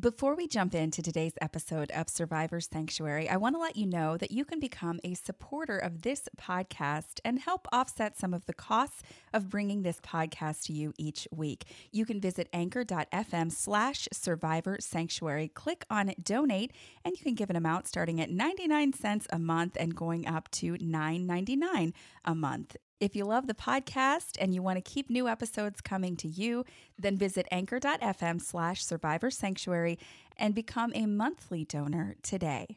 Before we jump into today's episode of Survivor Sanctuary, I want to let you know that you can become a supporter of this podcast and help offset some of the costs of bringing this podcast to you each week. You can visit anchor.fm slash survivor sanctuary, click on donate, and you can give an amount starting at 99 cents a month and going up to $9.99 a month. If you love the podcast and you want to keep new episodes coming to you, then visit anchor.fm slash survivor sanctuary and become a monthly donor today.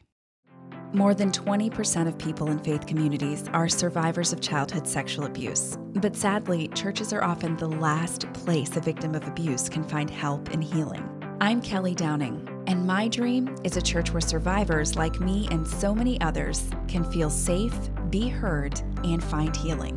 More than 20% of people in faith communities are survivors of childhood sexual abuse. But sadly, churches are often the last place a victim of abuse can find help and healing. I'm Kelly Downing, and my dream is a church where survivors like me and so many others can feel safe, be heard, and find healing.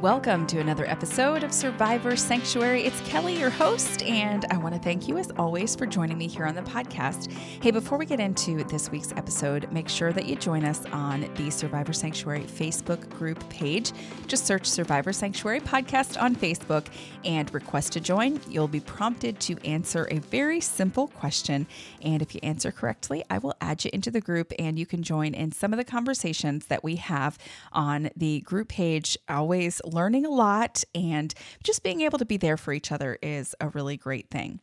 Welcome to another episode of Survivor Sanctuary. It's Kelly, your host, and I want to thank you as always for joining me here on the podcast. Hey, before we get into this week's episode, make sure that you join us on the Survivor Sanctuary Facebook group page. Just search Survivor Sanctuary Podcast on Facebook and request to join. You'll be prompted to answer a very simple question. And if you answer correctly, I will add you into the group and you can join in some of the conversations that we have on the group page. Always learning a lot and just being able to be there for each other is a really great thing.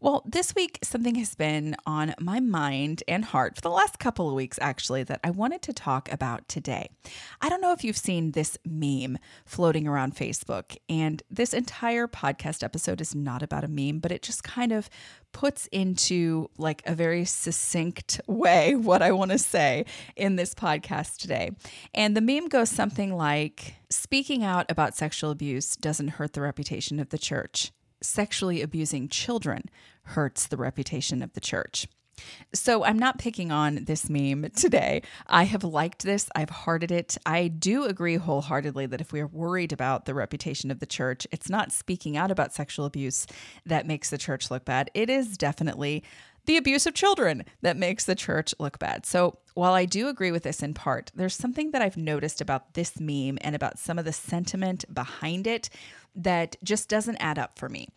Well, this week, something has been on my mind and heart for the last couple of weeks, actually, that I wanted to talk about today. I don't know if you've seen this meme floating around Facebook, and this entire podcast episode is not about a meme, but it just kind of puts into like a very succinct way what I want to say in this podcast today. And the meme goes something like speaking out about sexual abuse doesn't hurt the reputation of the church sexually abusing children hurts the reputation of the church. So I'm not picking on this meme today. I have liked this, I've hearted it. I do agree wholeheartedly that if we are worried about the reputation of the church, it's not speaking out about sexual abuse that makes the church look bad. It is definitely the abuse of children that makes the church look bad. So, while I do agree with this in part, there's something that I've noticed about this meme and about some of the sentiment behind it that just doesn't add up for me.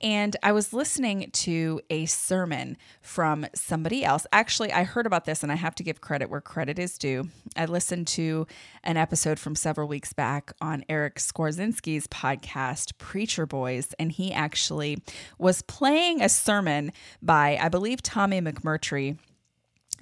And I was listening to a sermon from somebody else. Actually, I heard about this and I have to give credit where credit is due. I listened to an episode from several weeks back on Eric Skwarczynski's podcast, Preacher Boys, and he actually was playing a sermon by, I believe, Tommy McMurtry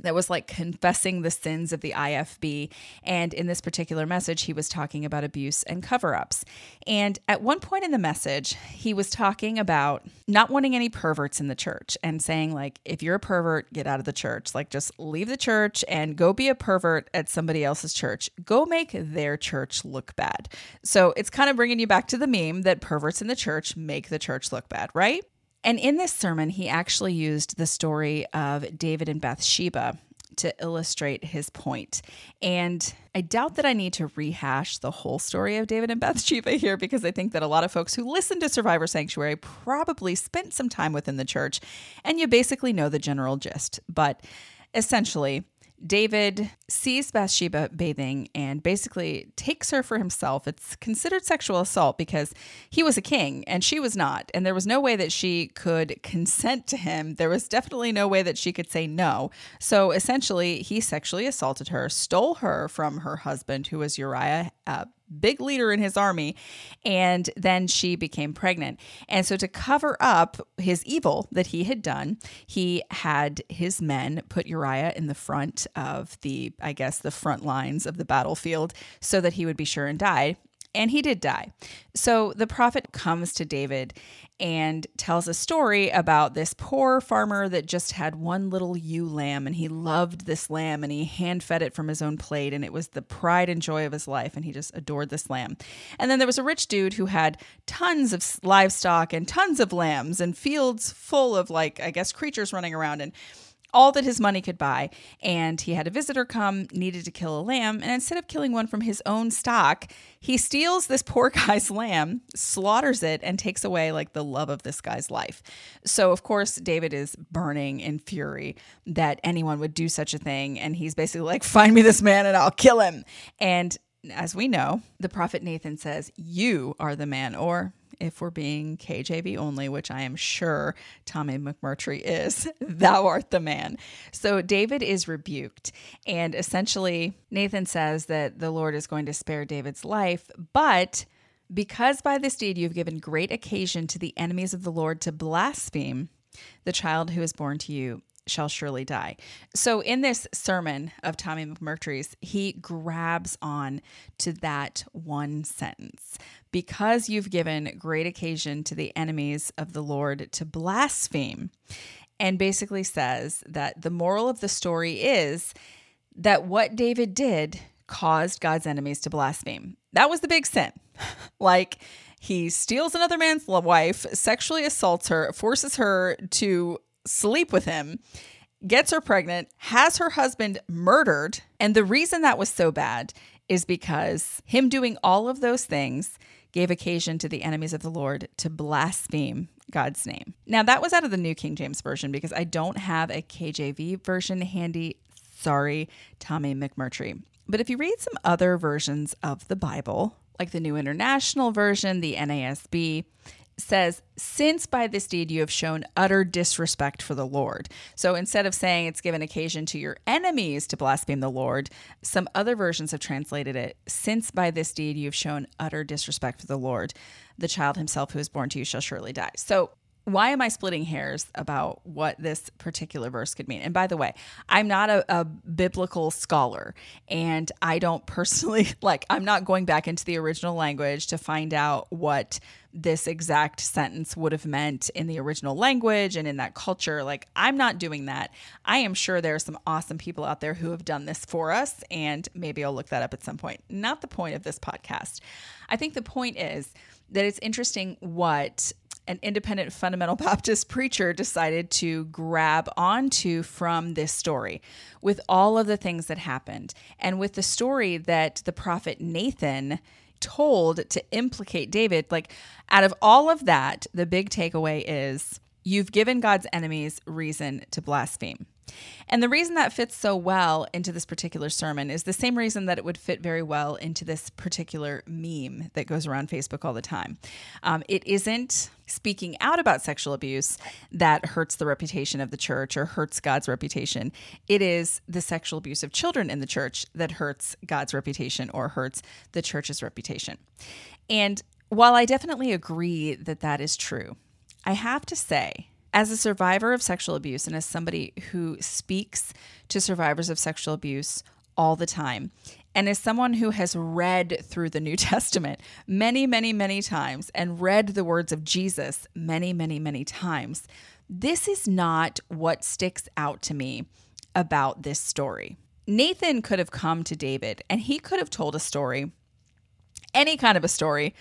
that was like confessing the sins of the IFB. And in this particular message, he was talking about abuse and cover ups. And at one point in the message, he was talking about not wanting any perverts in the church and saying, like, if you're a pervert, get out of the church. Like, just leave the church and go be a pervert at somebody else's church. Go make their church look bad. So it's kind of bringing you back to the meme that perverts in the church make the church look bad, right? And in this sermon, he actually used the story of David and Bathsheba to illustrate his point. And I doubt that I need to rehash the whole story of David and Bathsheba here because I think that a lot of folks who listen to Survivor Sanctuary probably spent some time within the church and you basically know the general gist. But essentially, David sees Bathsheba bathing and basically takes her for himself. It's considered sexual assault because he was a king and she was not. And there was no way that she could consent to him. There was definitely no way that she could say no. So essentially, he sexually assaulted her, stole her from her husband, who was Uriah, uh, big leader in his army. And then she became pregnant. And so, to cover up his evil that he had done, he had his men put Uriah in the front of the, I guess, the front lines of the battlefield so that he would be sure and die and he did die. So the prophet comes to David and tells a story about this poor farmer that just had one little ewe lamb and he loved this lamb and he hand fed it from his own plate and it was the pride and joy of his life and he just adored this lamb. And then there was a rich dude who had tons of livestock and tons of lambs and fields full of like I guess creatures running around and all that his money could buy. And he had a visitor come, needed to kill a lamb. And instead of killing one from his own stock, he steals this poor guy's lamb, slaughters it, and takes away like the love of this guy's life. So, of course, David is burning in fury that anyone would do such a thing. And he's basically like, find me this man and I'll kill him. And as we know, the prophet Nathan says, You are the man, or if we're being KJV only, which I am sure Tommy McMurtry is, thou art the man. So David is rebuked. And essentially, Nathan says that the Lord is going to spare David's life, but because by this deed you've given great occasion to the enemies of the Lord to blaspheme, the child who is born to you shall surely die. So, in this sermon of Tommy McMurtry's, he grabs on to that one sentence. Because you've given great occasion to the enemies of the Lord to blaspheme, and basically says that the moral of the story is that what David did caused God's enemies to blaspheme. That was the big sin. like, he steals another man's wife, sexually assaults her, forces her to sleep with him, gets her pregnant, has her husband murdered. And the reason that was so bad is because him doing all of those things gave occasion to the enemies of the Lord to blaspheme God's name. Now, that was out of the New King James Version because I don't have a KJV version handy. Sorry, Tommy McMurtry. But if you read some other versions of the Bible, like the New International Version, the NASB, says, Since by this deed you have shown utter disrespect for the Lord. So instead of saying it's given occasion to your enemies to blaspheme the Lord, some other versions have translated it, Since by this deed you have shown utter disrespect for the Lord, the child himself who is born to you shall surely die. So why am I splitting hairs about what this particular verse could mean? And by the way, I'm not a, a, biblical scholar, and I don't personally like, I'm not going back into the original language to find out what this exact sentence would have meant in the original language and in that culture. Like, I'm not doing that. I am sure there are some awesome people out there who have done this for us, and maybe I'll look that up at some point. Not the point of this podcast. I think the point is that it's interesting what an independent fundamental Baptist preacher decided to grab onto from this story with all of the things that happened and with the story that the prophet Nathan told to implicate David. Like, out of all of that, the big takeaway is you've given God's enemies reason to blaspheme. And the reason that fits so well into this particular sermon is the same reason that it would fit very well into this particular meme that goes around Facebook all the time. Um, it isn't speaking out about sexual abuse that hurts the reputation of the church or hurts God's reputation. It is the sexual abuse of children in the church that hurts God's reputation or hurts the church's reputation. And while I definitely agree that that is true, I have to say as a survivor of sexual abuse and as somebody who speaks to survivors of sexual abuse all the time, and as someone who has read through the New Testament many, many, many times and read the words of Jesus many, many, many times, this is not what sticks out to me about this story. Nathan could have come to David and he could have told a story, any kind of a story,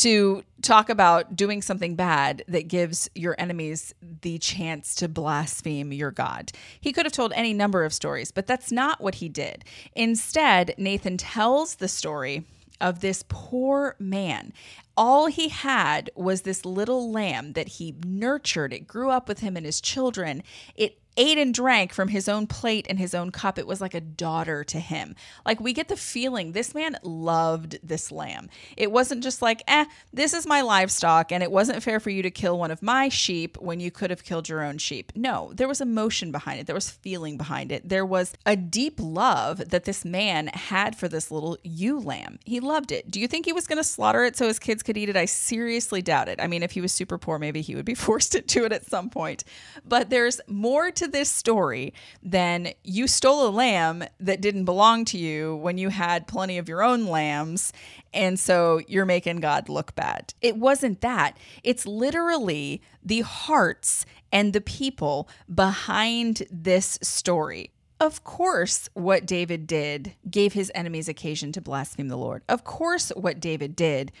to talk about doing something bad that gives your enemies the chance to blaspheme your God. He could have told any number of stories, but that's not what he did. Instead, Nathan tells the story of this poor man. All he had was this little lamb that he nurtured. It grew up with him and his children. It ate and drank from his own plate and his own cup. It was like a daughter to him. Like we get the feeling this man loved this lamb. It wasn't just like, eh, this is my livestock and it wasn't fair for you to kill one of my sheep when you could have killed your own sheep. No, there was emotion behind it, there was feeling behind it. There was a deep love that this man had for this little ewe lamb. He loved it. Do you think he was going to slaughter it so his kids could eat it? I seriously doubt it. I mean, if he was super poor, maybe he would be forced into it at some point. But there's more to this story than you stole a lamb that didn't belong to you when you had plenty of your own lambs. And so you're making God look bad. It wasn't that. It's literally the hearts and the people behind this story. Of course, what David did gave his enemies occasion to blaspheme the Lord. Of course, what David did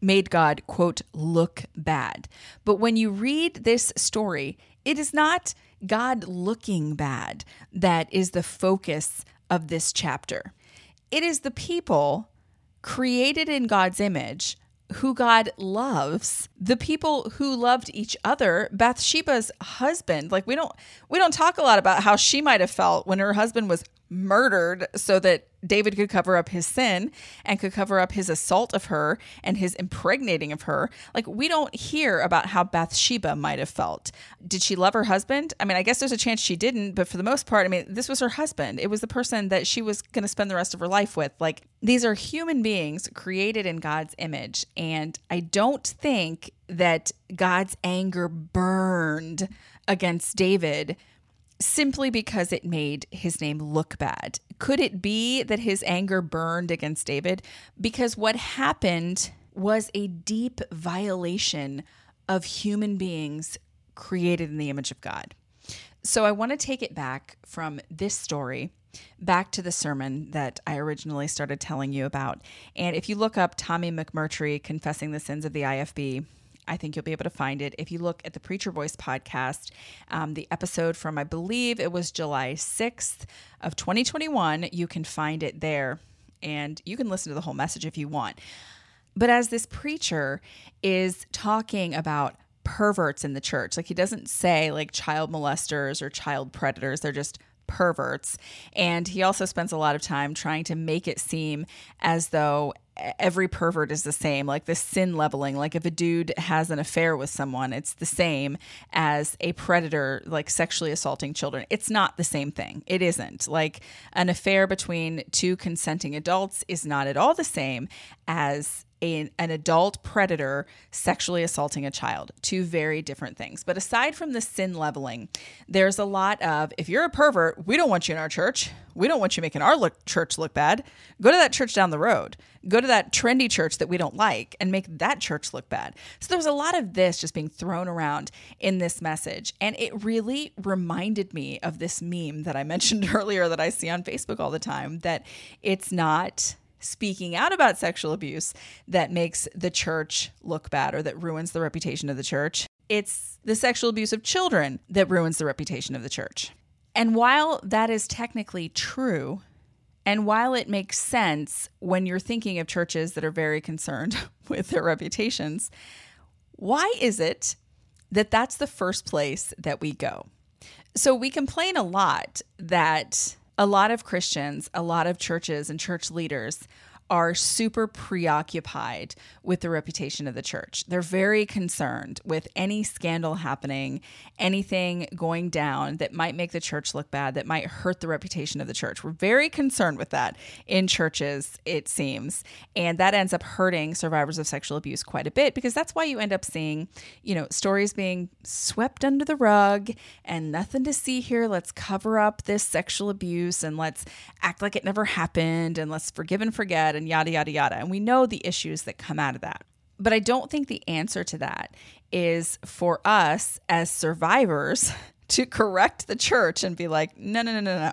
made God, quote, look bad. But when you read this story, it is not God looking bad that is the focus of this chapter. It is the people created in God's image who God loves, the people who loved each other, Bathsheba's husband. Like we don't we don't talk a lot about how she might have felt when her husband was murdered so that David could cover up his sin and could cover up his assault of her and his impregnating of her. Like, we don't hear about how Bathsheba might have felt. Did she love her husband? I mean, I guess there's a chance she didn't, but for the most part, I mean, this was her husband. It was the person that she was going to spend the rest of her life with. Like, these are human beings created in God's image. And I don't think that God's anger burned against David simply because it made his name look bad. Could it be that his anger burned against David? Because what happened was a deep violation of human beings created in the image of God. So I want to take it back from this story back to the sermon that I originally started telling you about. And if you look up Tommy McMurtry confessing the sins of the IFB, I think you'll be able to find it. If you look at the Preacher Boys podcast, um, the episode from, I believe it was July 6th of 2021, you can find it there. And you can listen to the whole message if you want. But as this preacher is talking about perverts in the church, like he doesn't say like child molesters or child predators, they're just perverts. And he also spends a lot of time trying to make it seem as though every pervert is the same like the sin leveling like if a dude has an affair with someone it's the same as a predator like sexually assaulting children. It's not the same thing. It isn't. Like an affair between two consenting adults is not at all the same as a, an adult predator sexually assaulting a child. Two very different things. But aside from the sin leveling, there's a lot of if you're a pervert, we don't want you in our church. We don't want you making our look, church look bad. Go to that church down the road. Go to that trendy church that we don't like and make that church look bad. So there was a lot of this just being thrown around in this message. And it really reminded me of this meme that I mentioned earlier that I see on Facebook all the time that it's not speaking out about sexual abuse that makes the church look bad or that ruins the reputation of the church. It's the sexual abuse of children that ruins the reputation of the church. And while that is technically true, and while it makes sense when you're thinking of churches that are very concerned with their reputations, why is it that that's the first place that we go? So we complain a lot that a lot of Christians, a lot of churches and church leaders are super preoccupied with the reputation of the church. They're very concerned with any scandal happening, anything going down that might make the church look bad, that might hurt the reputation of the church. We're very concerned with that in churches, it seems. And that ends up hurting survivors of sexual abuse quite a bit because that's why you end up seeing, you know, stories being swept under the rug and nothing to see here. Let's cover up this sexual abuse and let's act like it never happened and let's forgive and forget and yada, yada, yada. And we know the issues that come out of that. But I don't think the answer to that is for us as survivors to correct the church and be like, no, no, no, no, no.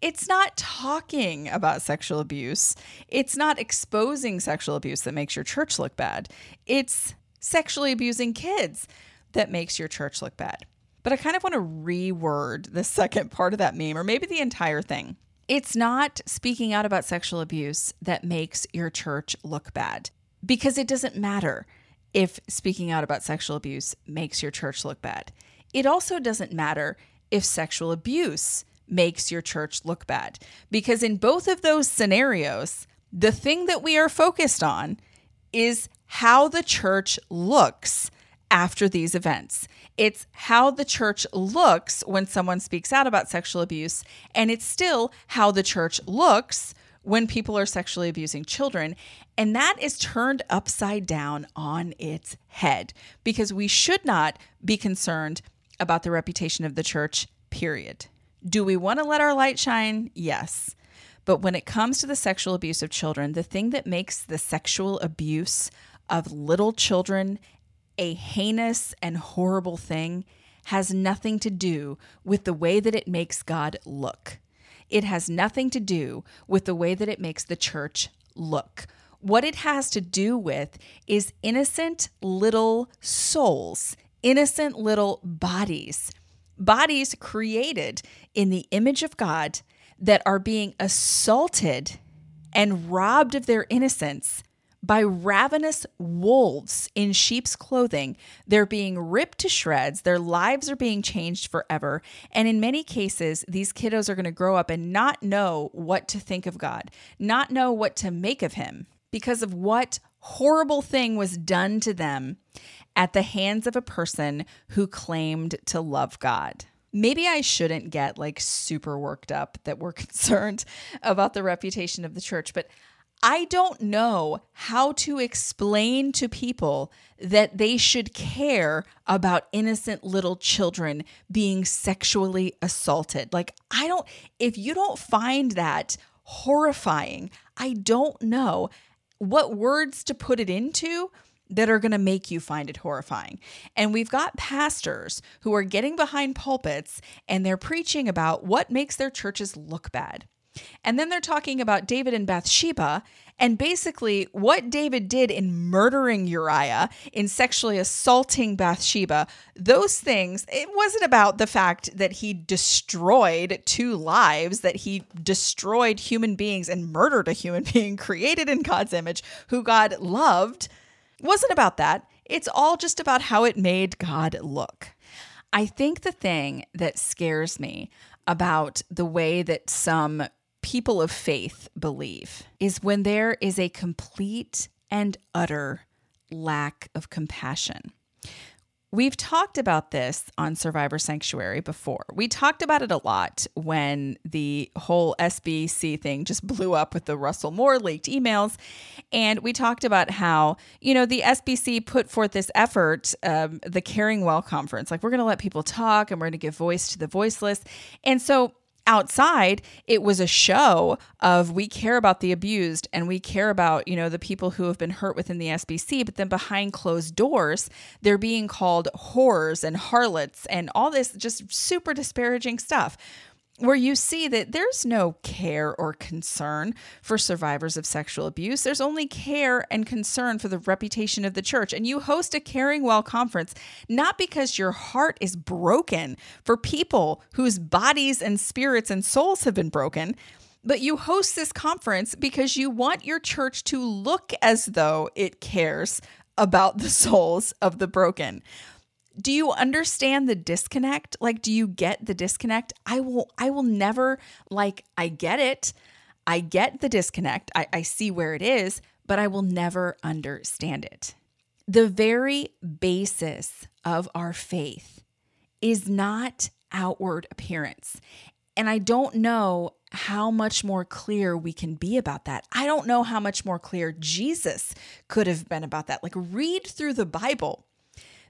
It's not talking about sexual abuse. It's not exposing sexual abuse that makes your church look bad. It's sexually abusing kids that makes your church look bad. But I kind of want to reword the second part of that meme, or maybe the entire thing. It's not speaking out about sexual abuse that makes your church look bad because it doesn't matter if speaking out about sexual abuse makes your church look bad. It also doesn't matter if sexual abuse makes your church look bad because in both of those scenarios, the thing that we are focused on is how the church looks after these events. It's how the church looks when someone speaks out about sexual abuse, and it's still how the church looks when people are sexually abusing children. And that is turned upside down on its head because we should not be concerned about the reputation of the church, period. Do we want to let our light shine? Yes. But when it comes to the sexual abuse of children, the thing that makes the sexual abuse of little children a heinous and horrible thing has nothing to do with the way that it makes God look. It has nothing to do with the way that it makes the church look. What it has to do with is innocent little souls, innocent little bodies Bodies created in the image of God that are being assaulted and robbed of their innocence by ravenous wolves in sheep's clothing. They're being ripped to shreds. Their lives are being changed forever. And in many cases, these kiddos are going to grow up and not know what to think of God, not know what to make of Him because of what horrible thing was done to them at the hands of a person who claimed to love God maybe I shouldn't get like super worked up that we're concerned about the reputation of the church, but I don't know how to explain to people that they should care about innocent little children being sexually assaulted. Like, I don't, if you don't find that horrifying, I don't know what words to put it into that are going to make you find it horrifying. And we've got pastors who are getting behind pulpits and they're preaching about what makes their churches look bad. And then they're talking about David and Bathsheba and basically what David did in murdering Uriah, in sexually assaulting Bathsheba. Those things, it wasn't about the fact that he destroyed two lives, that he destroyed human beings and murdered a human being created in God's image who God loved wasn't about that. It's all just about how it made God look. I think the thing that scares me about the way that some people of faith believe is when there is a complete and utter lack of compassion. We've talked about this on Survivor Sanctuary before. We talked about it a lot when the whole SBC thing just blew up with the Russell Moore leaked emails. And we talked about how, you know, the SBC put forth this effort, um, the Caring Well conference. Like, we're going to let people talk and we're going to give voice to the voiceless. And so outside it was a show of we care about the abused and we care about you know the people who have been hurt within the SBC but then behind closed doors they're being called whores and harlots and all this just super disparaging stuff where you see that there's no care or concern for survivors of sexual abuse. There's only care and concern for the reputation of the church. And you host a Caring Well conference not because your heart is broken for people whose bodies and spirits and souls have been broken. But you host this conference because you want your church to look as though it cares about the souls of the broken do you understand the disconnect? Like do you get the disconnect? I will i will never like i get it. I get the disconnect. I, I see where it is but i will never understand it. The very basis of our faith is not outward appearance. And i don't know how much more clear we can be about that. I don't know how much more clear Jesus could have been about that. Like, read through the Bible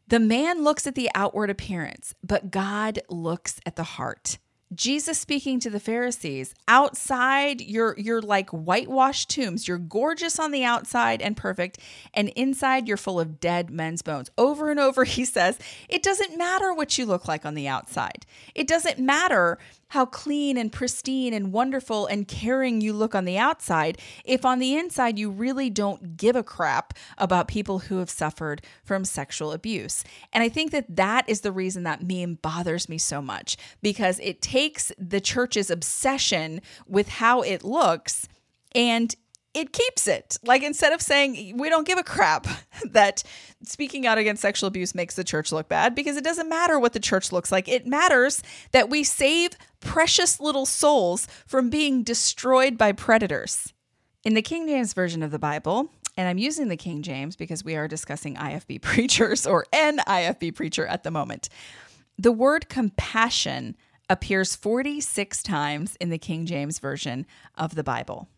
the man looks at the outward appearance, but God looks at the heart. Jesus speaking to the Pharisees, outside you're you're like whitewashed tombs. You're gorgeous on the outside and perfect, and inside you're full of dead men's bones. Over and over he says, it doesn't matter what you look like on the outside. It doesn't matter how clean and pristine and wonderful and caring you look on the outside if on the inside you really don't give a crap about people who have suffered from sexual abuse. And I think that that is the reason that meme bothers me so much because it takes the church's obsession with how it looks and it keeps it. Like instead of saying we don't give a crap that speaking out against sexual abuse makes the church look bad because it doesn't matter what the church looks like. It matters that we save precious little souls from being destroyed by predators. In the King James version of the Bible, and I'm using the King James because we are discussing IFB preachers or an IFB preacher at the moment. The word compassion appears 46 times in the King James version of the Bible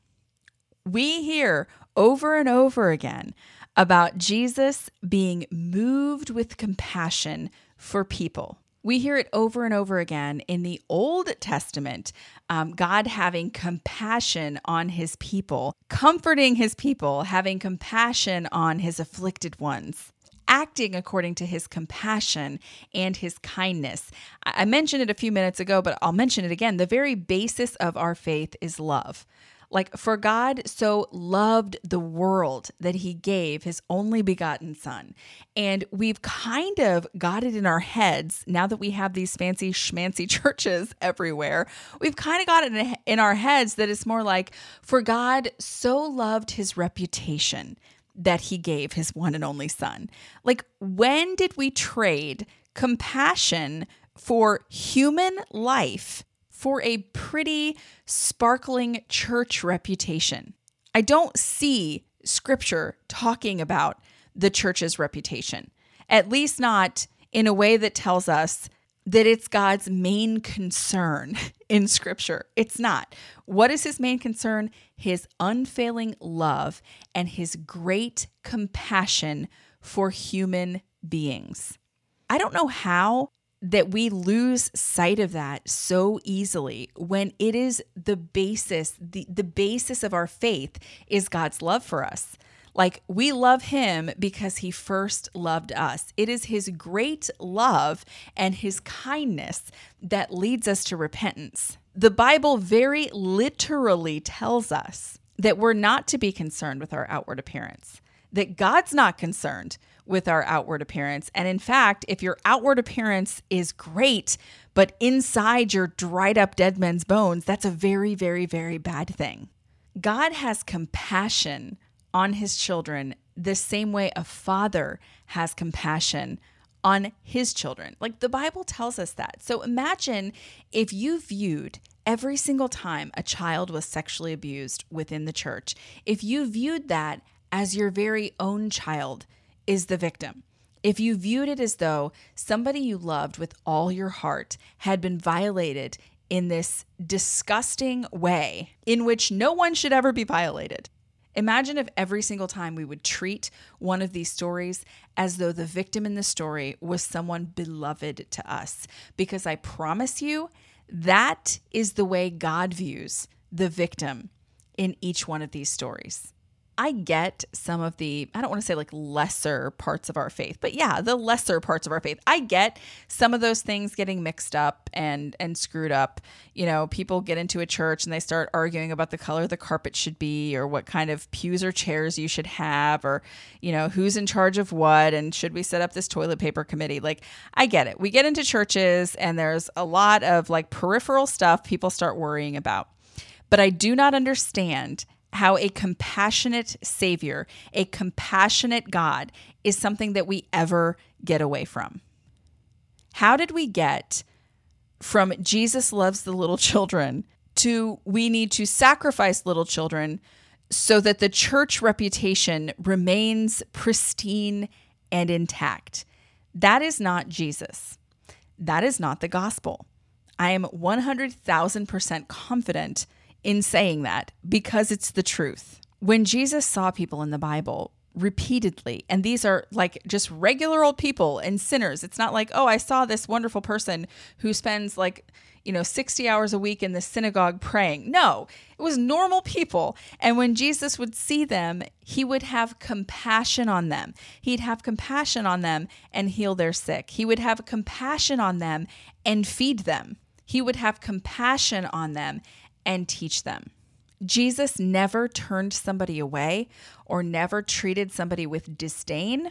we hear over and over again about Jesus being moved with compassion for people. We hear it over and over again in the Old Testament um, God having compassion on his people, comforting his people, having compassion on his afflicted ones acting according to his compassion and his kindness. I mentioned it a few minutes ago, but I'll mention it again. The very basis of our faith is love Like, for God so loved the world that he gave his only begotten son. And we've kind of got it in our heads now that we have these fancy schmancy churches everywhere. We've kind of got it in our heads that it's more like, for God so loved his reputation that he gave his one and only son. Like, when did we trade compassion for human life for a pretty sparkling church reputation. I don't see scripture talking about the church's reputation, at least not in a way that tells us that it's God's main concern in scripture. It's not. What is his main concern? His unfailing love and his great compassion for human beings. I don't know how that we lose sight of that so easily when it is the basis the, the basis of our faith is God's love for us. Like we love him because he first loved us. It is his great love and his kindness that leads us to repentance. The Bible very literally tells us that we're not to be concerned with our outward appearance, that God's not concerned with our outward appearance. And in fact, if your outward appearance is great, but inside you're dried up dead men's bones, that's a very, very, very bad thing. God has compassion on his children the same way a father has compassion on his children. Like the Bible tells us that. So imagine if you viewed every single time a child was sexually abused within the church, if you viewed that as your very own child is the victim. If you viewed it as though somebody you loved with all your heart had been violated in this disgusting way in which no one should ever be violated. Imagine if every single time we would treat one of these stories as though the victim in the story was someone beloved to us. Because I promise you, that is the way God views the victim in each one of these stories. I get some of the, I don't want to say like lesser parts of our faith, but yeah, the lesser parts of our faith. I get some of those things getting mixed up and and screwed up. You know, people get into a church and they start arguing about the color the carpet should be or what kind of pews or chairs you should have or, you know, who's in charge of what and should we set up this toilet paper committee? Like, I get it. We get into churches and there's a lot of like peripheral stuff people start worrying about. But I do not understand how a compassionate Savior, a compassionate God, is something that we ever get away from. How did we get from Jesus loves the little children to we need to sacrifice little children so that the church reputation remains pristine and intact? That is not Jesus. That is not the gospel. I am 100,000% confident in saying that because it's the truth. When Jesus saw people in the Bible repeatedly, and these are like just regular old people and sinners, it's not like, oh, I saw this wonderful person who spends like, you know, 60 hours a week in the synagogue praying. No, it was normal people. And when Jesus would see them, he would have compassion on them. He'd have compassion on them and heal their sick. He would have compassion on them and feed them. He would have compassion on them and teach them. Jesus never turned somebody away or never treated somebody with disdain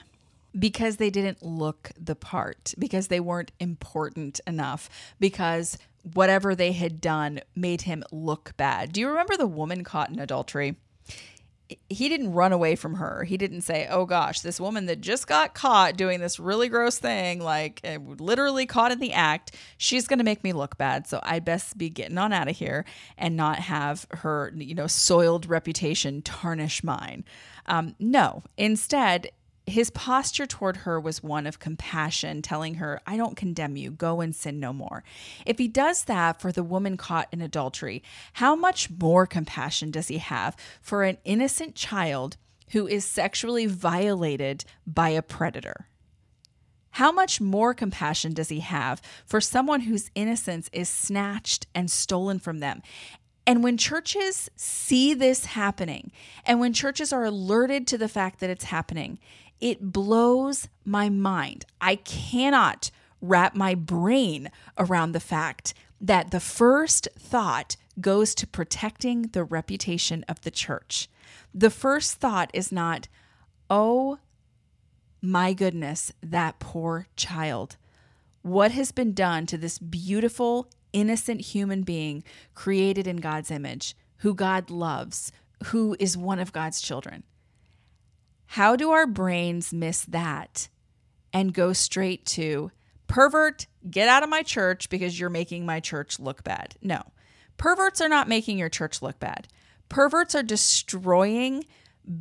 because they didn't look the part, because they weren't important enough, because whatever they had done made him look bad. Do you remember the woman caught in adultery? He didn't run away from her. He didn't say, "Oh gosh, this woman that just got caught doing this really gross thing, like eh, literally caught in the act, she's going to make me look bad, so I'd best be getting on out of here and not have her, you know, soiled reputation tarnish mine." Um, no, instead, his posture toward her was one of compassion, telling her, I don't condemn you, go and sin no more. If he does that for the woman caught in adultery, how much more compassion does he have for an innocent child who is sexually violated by a predator? How much more compassion does he have for someone whose innocence is snatched and stolen from them? And when churches see this happening, and when churches are alerted to the fact that it's happening, it blows my mind. I cannot wrap my brain around the fact that the first thought goes to protecting the reputation of the church. The first thought is not, oh my goodness, that poor child. What has been done to this beautiful, innocent human being created in God's image, who God loves, who is one of God's children? How do our brains miss that and go straight to pervert, get out of my church because you're making my church look bad? No, perverts are not making your church look bad. Perverts are destroying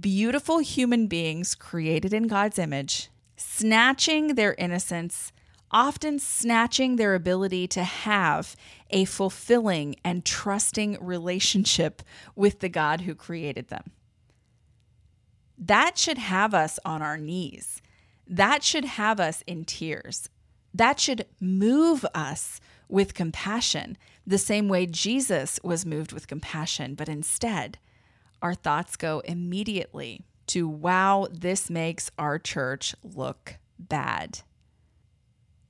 beautiful human beings created in God's image, snatching their innocence, often snatching their ability to have a fulfilling and trusting relationship with the God who created them. That should have us on our knees. That should have us in tears. That should move us with compassion, the same way Jesus was moved with compassion, but instead, our thoughts go immediately to, wow, this makes our church look bad.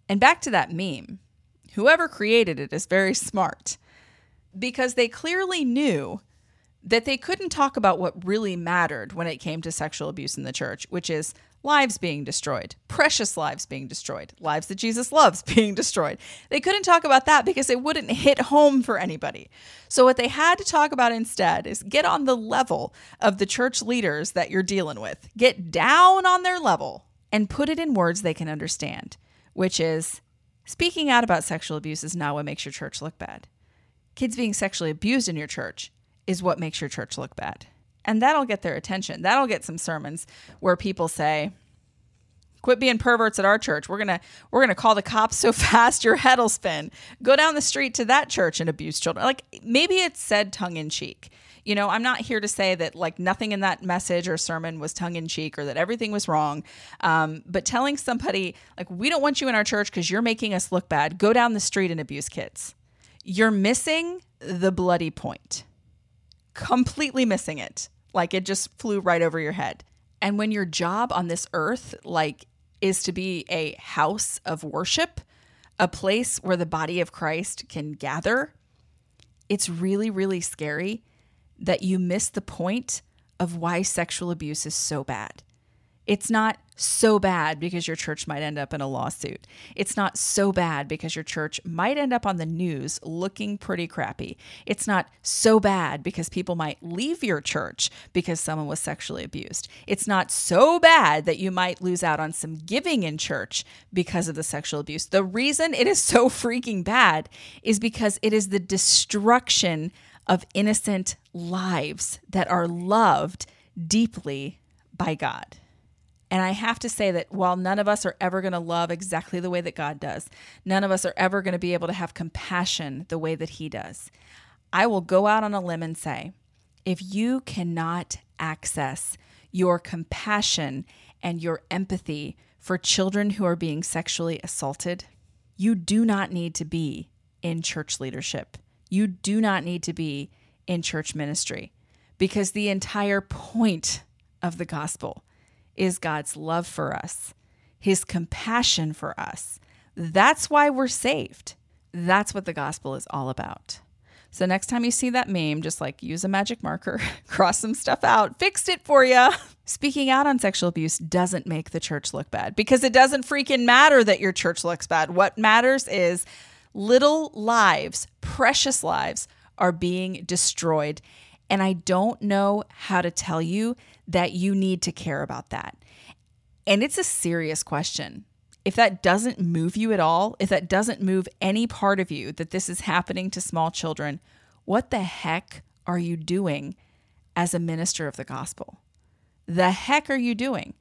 And back to that meme. Whoever created it is very smart because they clearly knew that they couldn't talk about what really mattered when it came to sexual abuse in the church, which is lives being destroyed, precious lives being destroyed, lives that Jesus loves being destroyed. They couldn't talk about that because it wouldn't hit home for anybody. So, what they had to talk about instead is get on the level of the church leaders that you're dealing with, get down on their level and put it in words they can understand, which is speaking out about sexual abuse is not what makes your church look bad. Kids being sexually abused in your church is what makes your church look bad and that'll get their attention. That'll get some sermons where people say, "Quit being perverts at our church. We're gonna we're gonna call the cops so fast your head'll spin. Go down the street to that church and abuse children." Like maybe it's said tongue in cheek. You know, I'm not here to say that like nothing in that message or sermon was tongue in cheek or that everything was wrong. Um, but telling somebody like we don't want you in our church because you're making us look bad. Go down the street and abuse kids. You're missing the bloody point completely missing it. Like it just flew right over your head. And when your job on this earth, like, is to be a house of worship, a place where the body of Christ can gather, it's really, really scary that you miss the point of why sexual abuse is so bad. It's not so bad because your church might end up in a lawsuit. It's not so bad because your church might end up on the news looking pretty crappy. It's not so bad because people might leave your church because someone was sexually abused. It's not so bad that you might lose out on some giving in church because of the sexual abuse. The reason it is so freaking bad is because it is the destruction of innocent lives that are loved deeply by God. And I have to say that while none of us are ever going to love exactly the way that God does, none of us are ever going to be able to have compassion the way that He does. I will go out on a limb and say if you cannot access your compassion and your empathy for children who are being sexually assaulted, you do not need to be in church leadership. You do not need to be in church ministry because the entire point of the gospel is God's love for us, his compassion for us. That's why we're saved. That's what the gospel is all about. So next time you see that meme, just like use a magic marker, cross some stuff out, fixed it for you. Speaking out on sexual abuse doesn't make the church look bad because it doesn't freaking matter that your church looks bad. What matters is little lives, precious lives, are being destroyed. And I don't know how to tell you that you need to care about that. And it's a serious question. If that doesn't move you at all, if that doesn't move any part of you that this is happening to small children, what the heck are you doing as a minister of the gospel? The heck are you doing?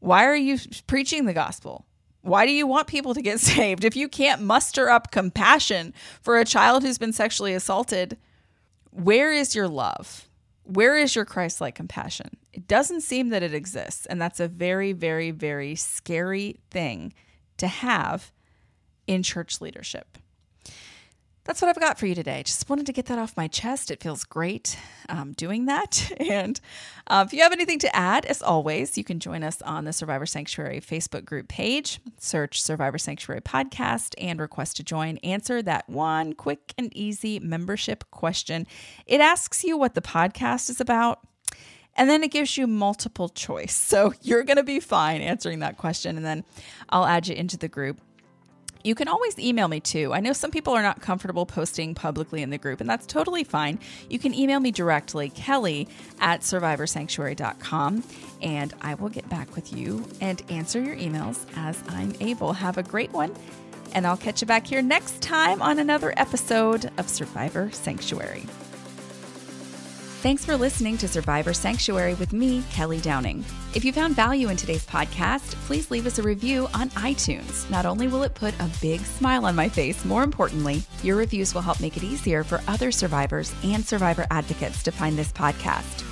Why are you preaching the gospel? Why do you want people to get saved? If you can't muster up compassion for a child who's been sexually assaulted, where is your love? Where is your Christ like compassion? It doesn't seem that it exists. And that's a very, very, very scary thing to have in church leadership. That's what I've got for you today. Just wanted to get that off my chest. It feels great um, doing that. And uh, if you have anything to add, as always, you can join us on the Survivor Sanctuary Facebook group page. Search Survivor Sanctuary Podcast and request to join. Answer that one quick and easy membership question. It asks you what the podcast is about. And then it gives you multiple choice. So you're going to be fine answering that question. And then I'll add you into the group. You can always email me too. I know some people are not comfortable posting publicly in the group, and that's totally fine. You can email me directly, Kelly at survivorsanctuary.com, and I will get back with you and answer your emails as I'm able. Have a great one, and I'll catch you back here next time on another episode of Survivor Sanctuary. Thanks for listening to Survivor Sanctuary with me, Kelly Downing. If you found value in today's podcast, please leave us a review on iTunes. Not only will it put a big smile on my face, more importantly, your reviews will help make it easier for other survivors and survivor advocates to find this podcast.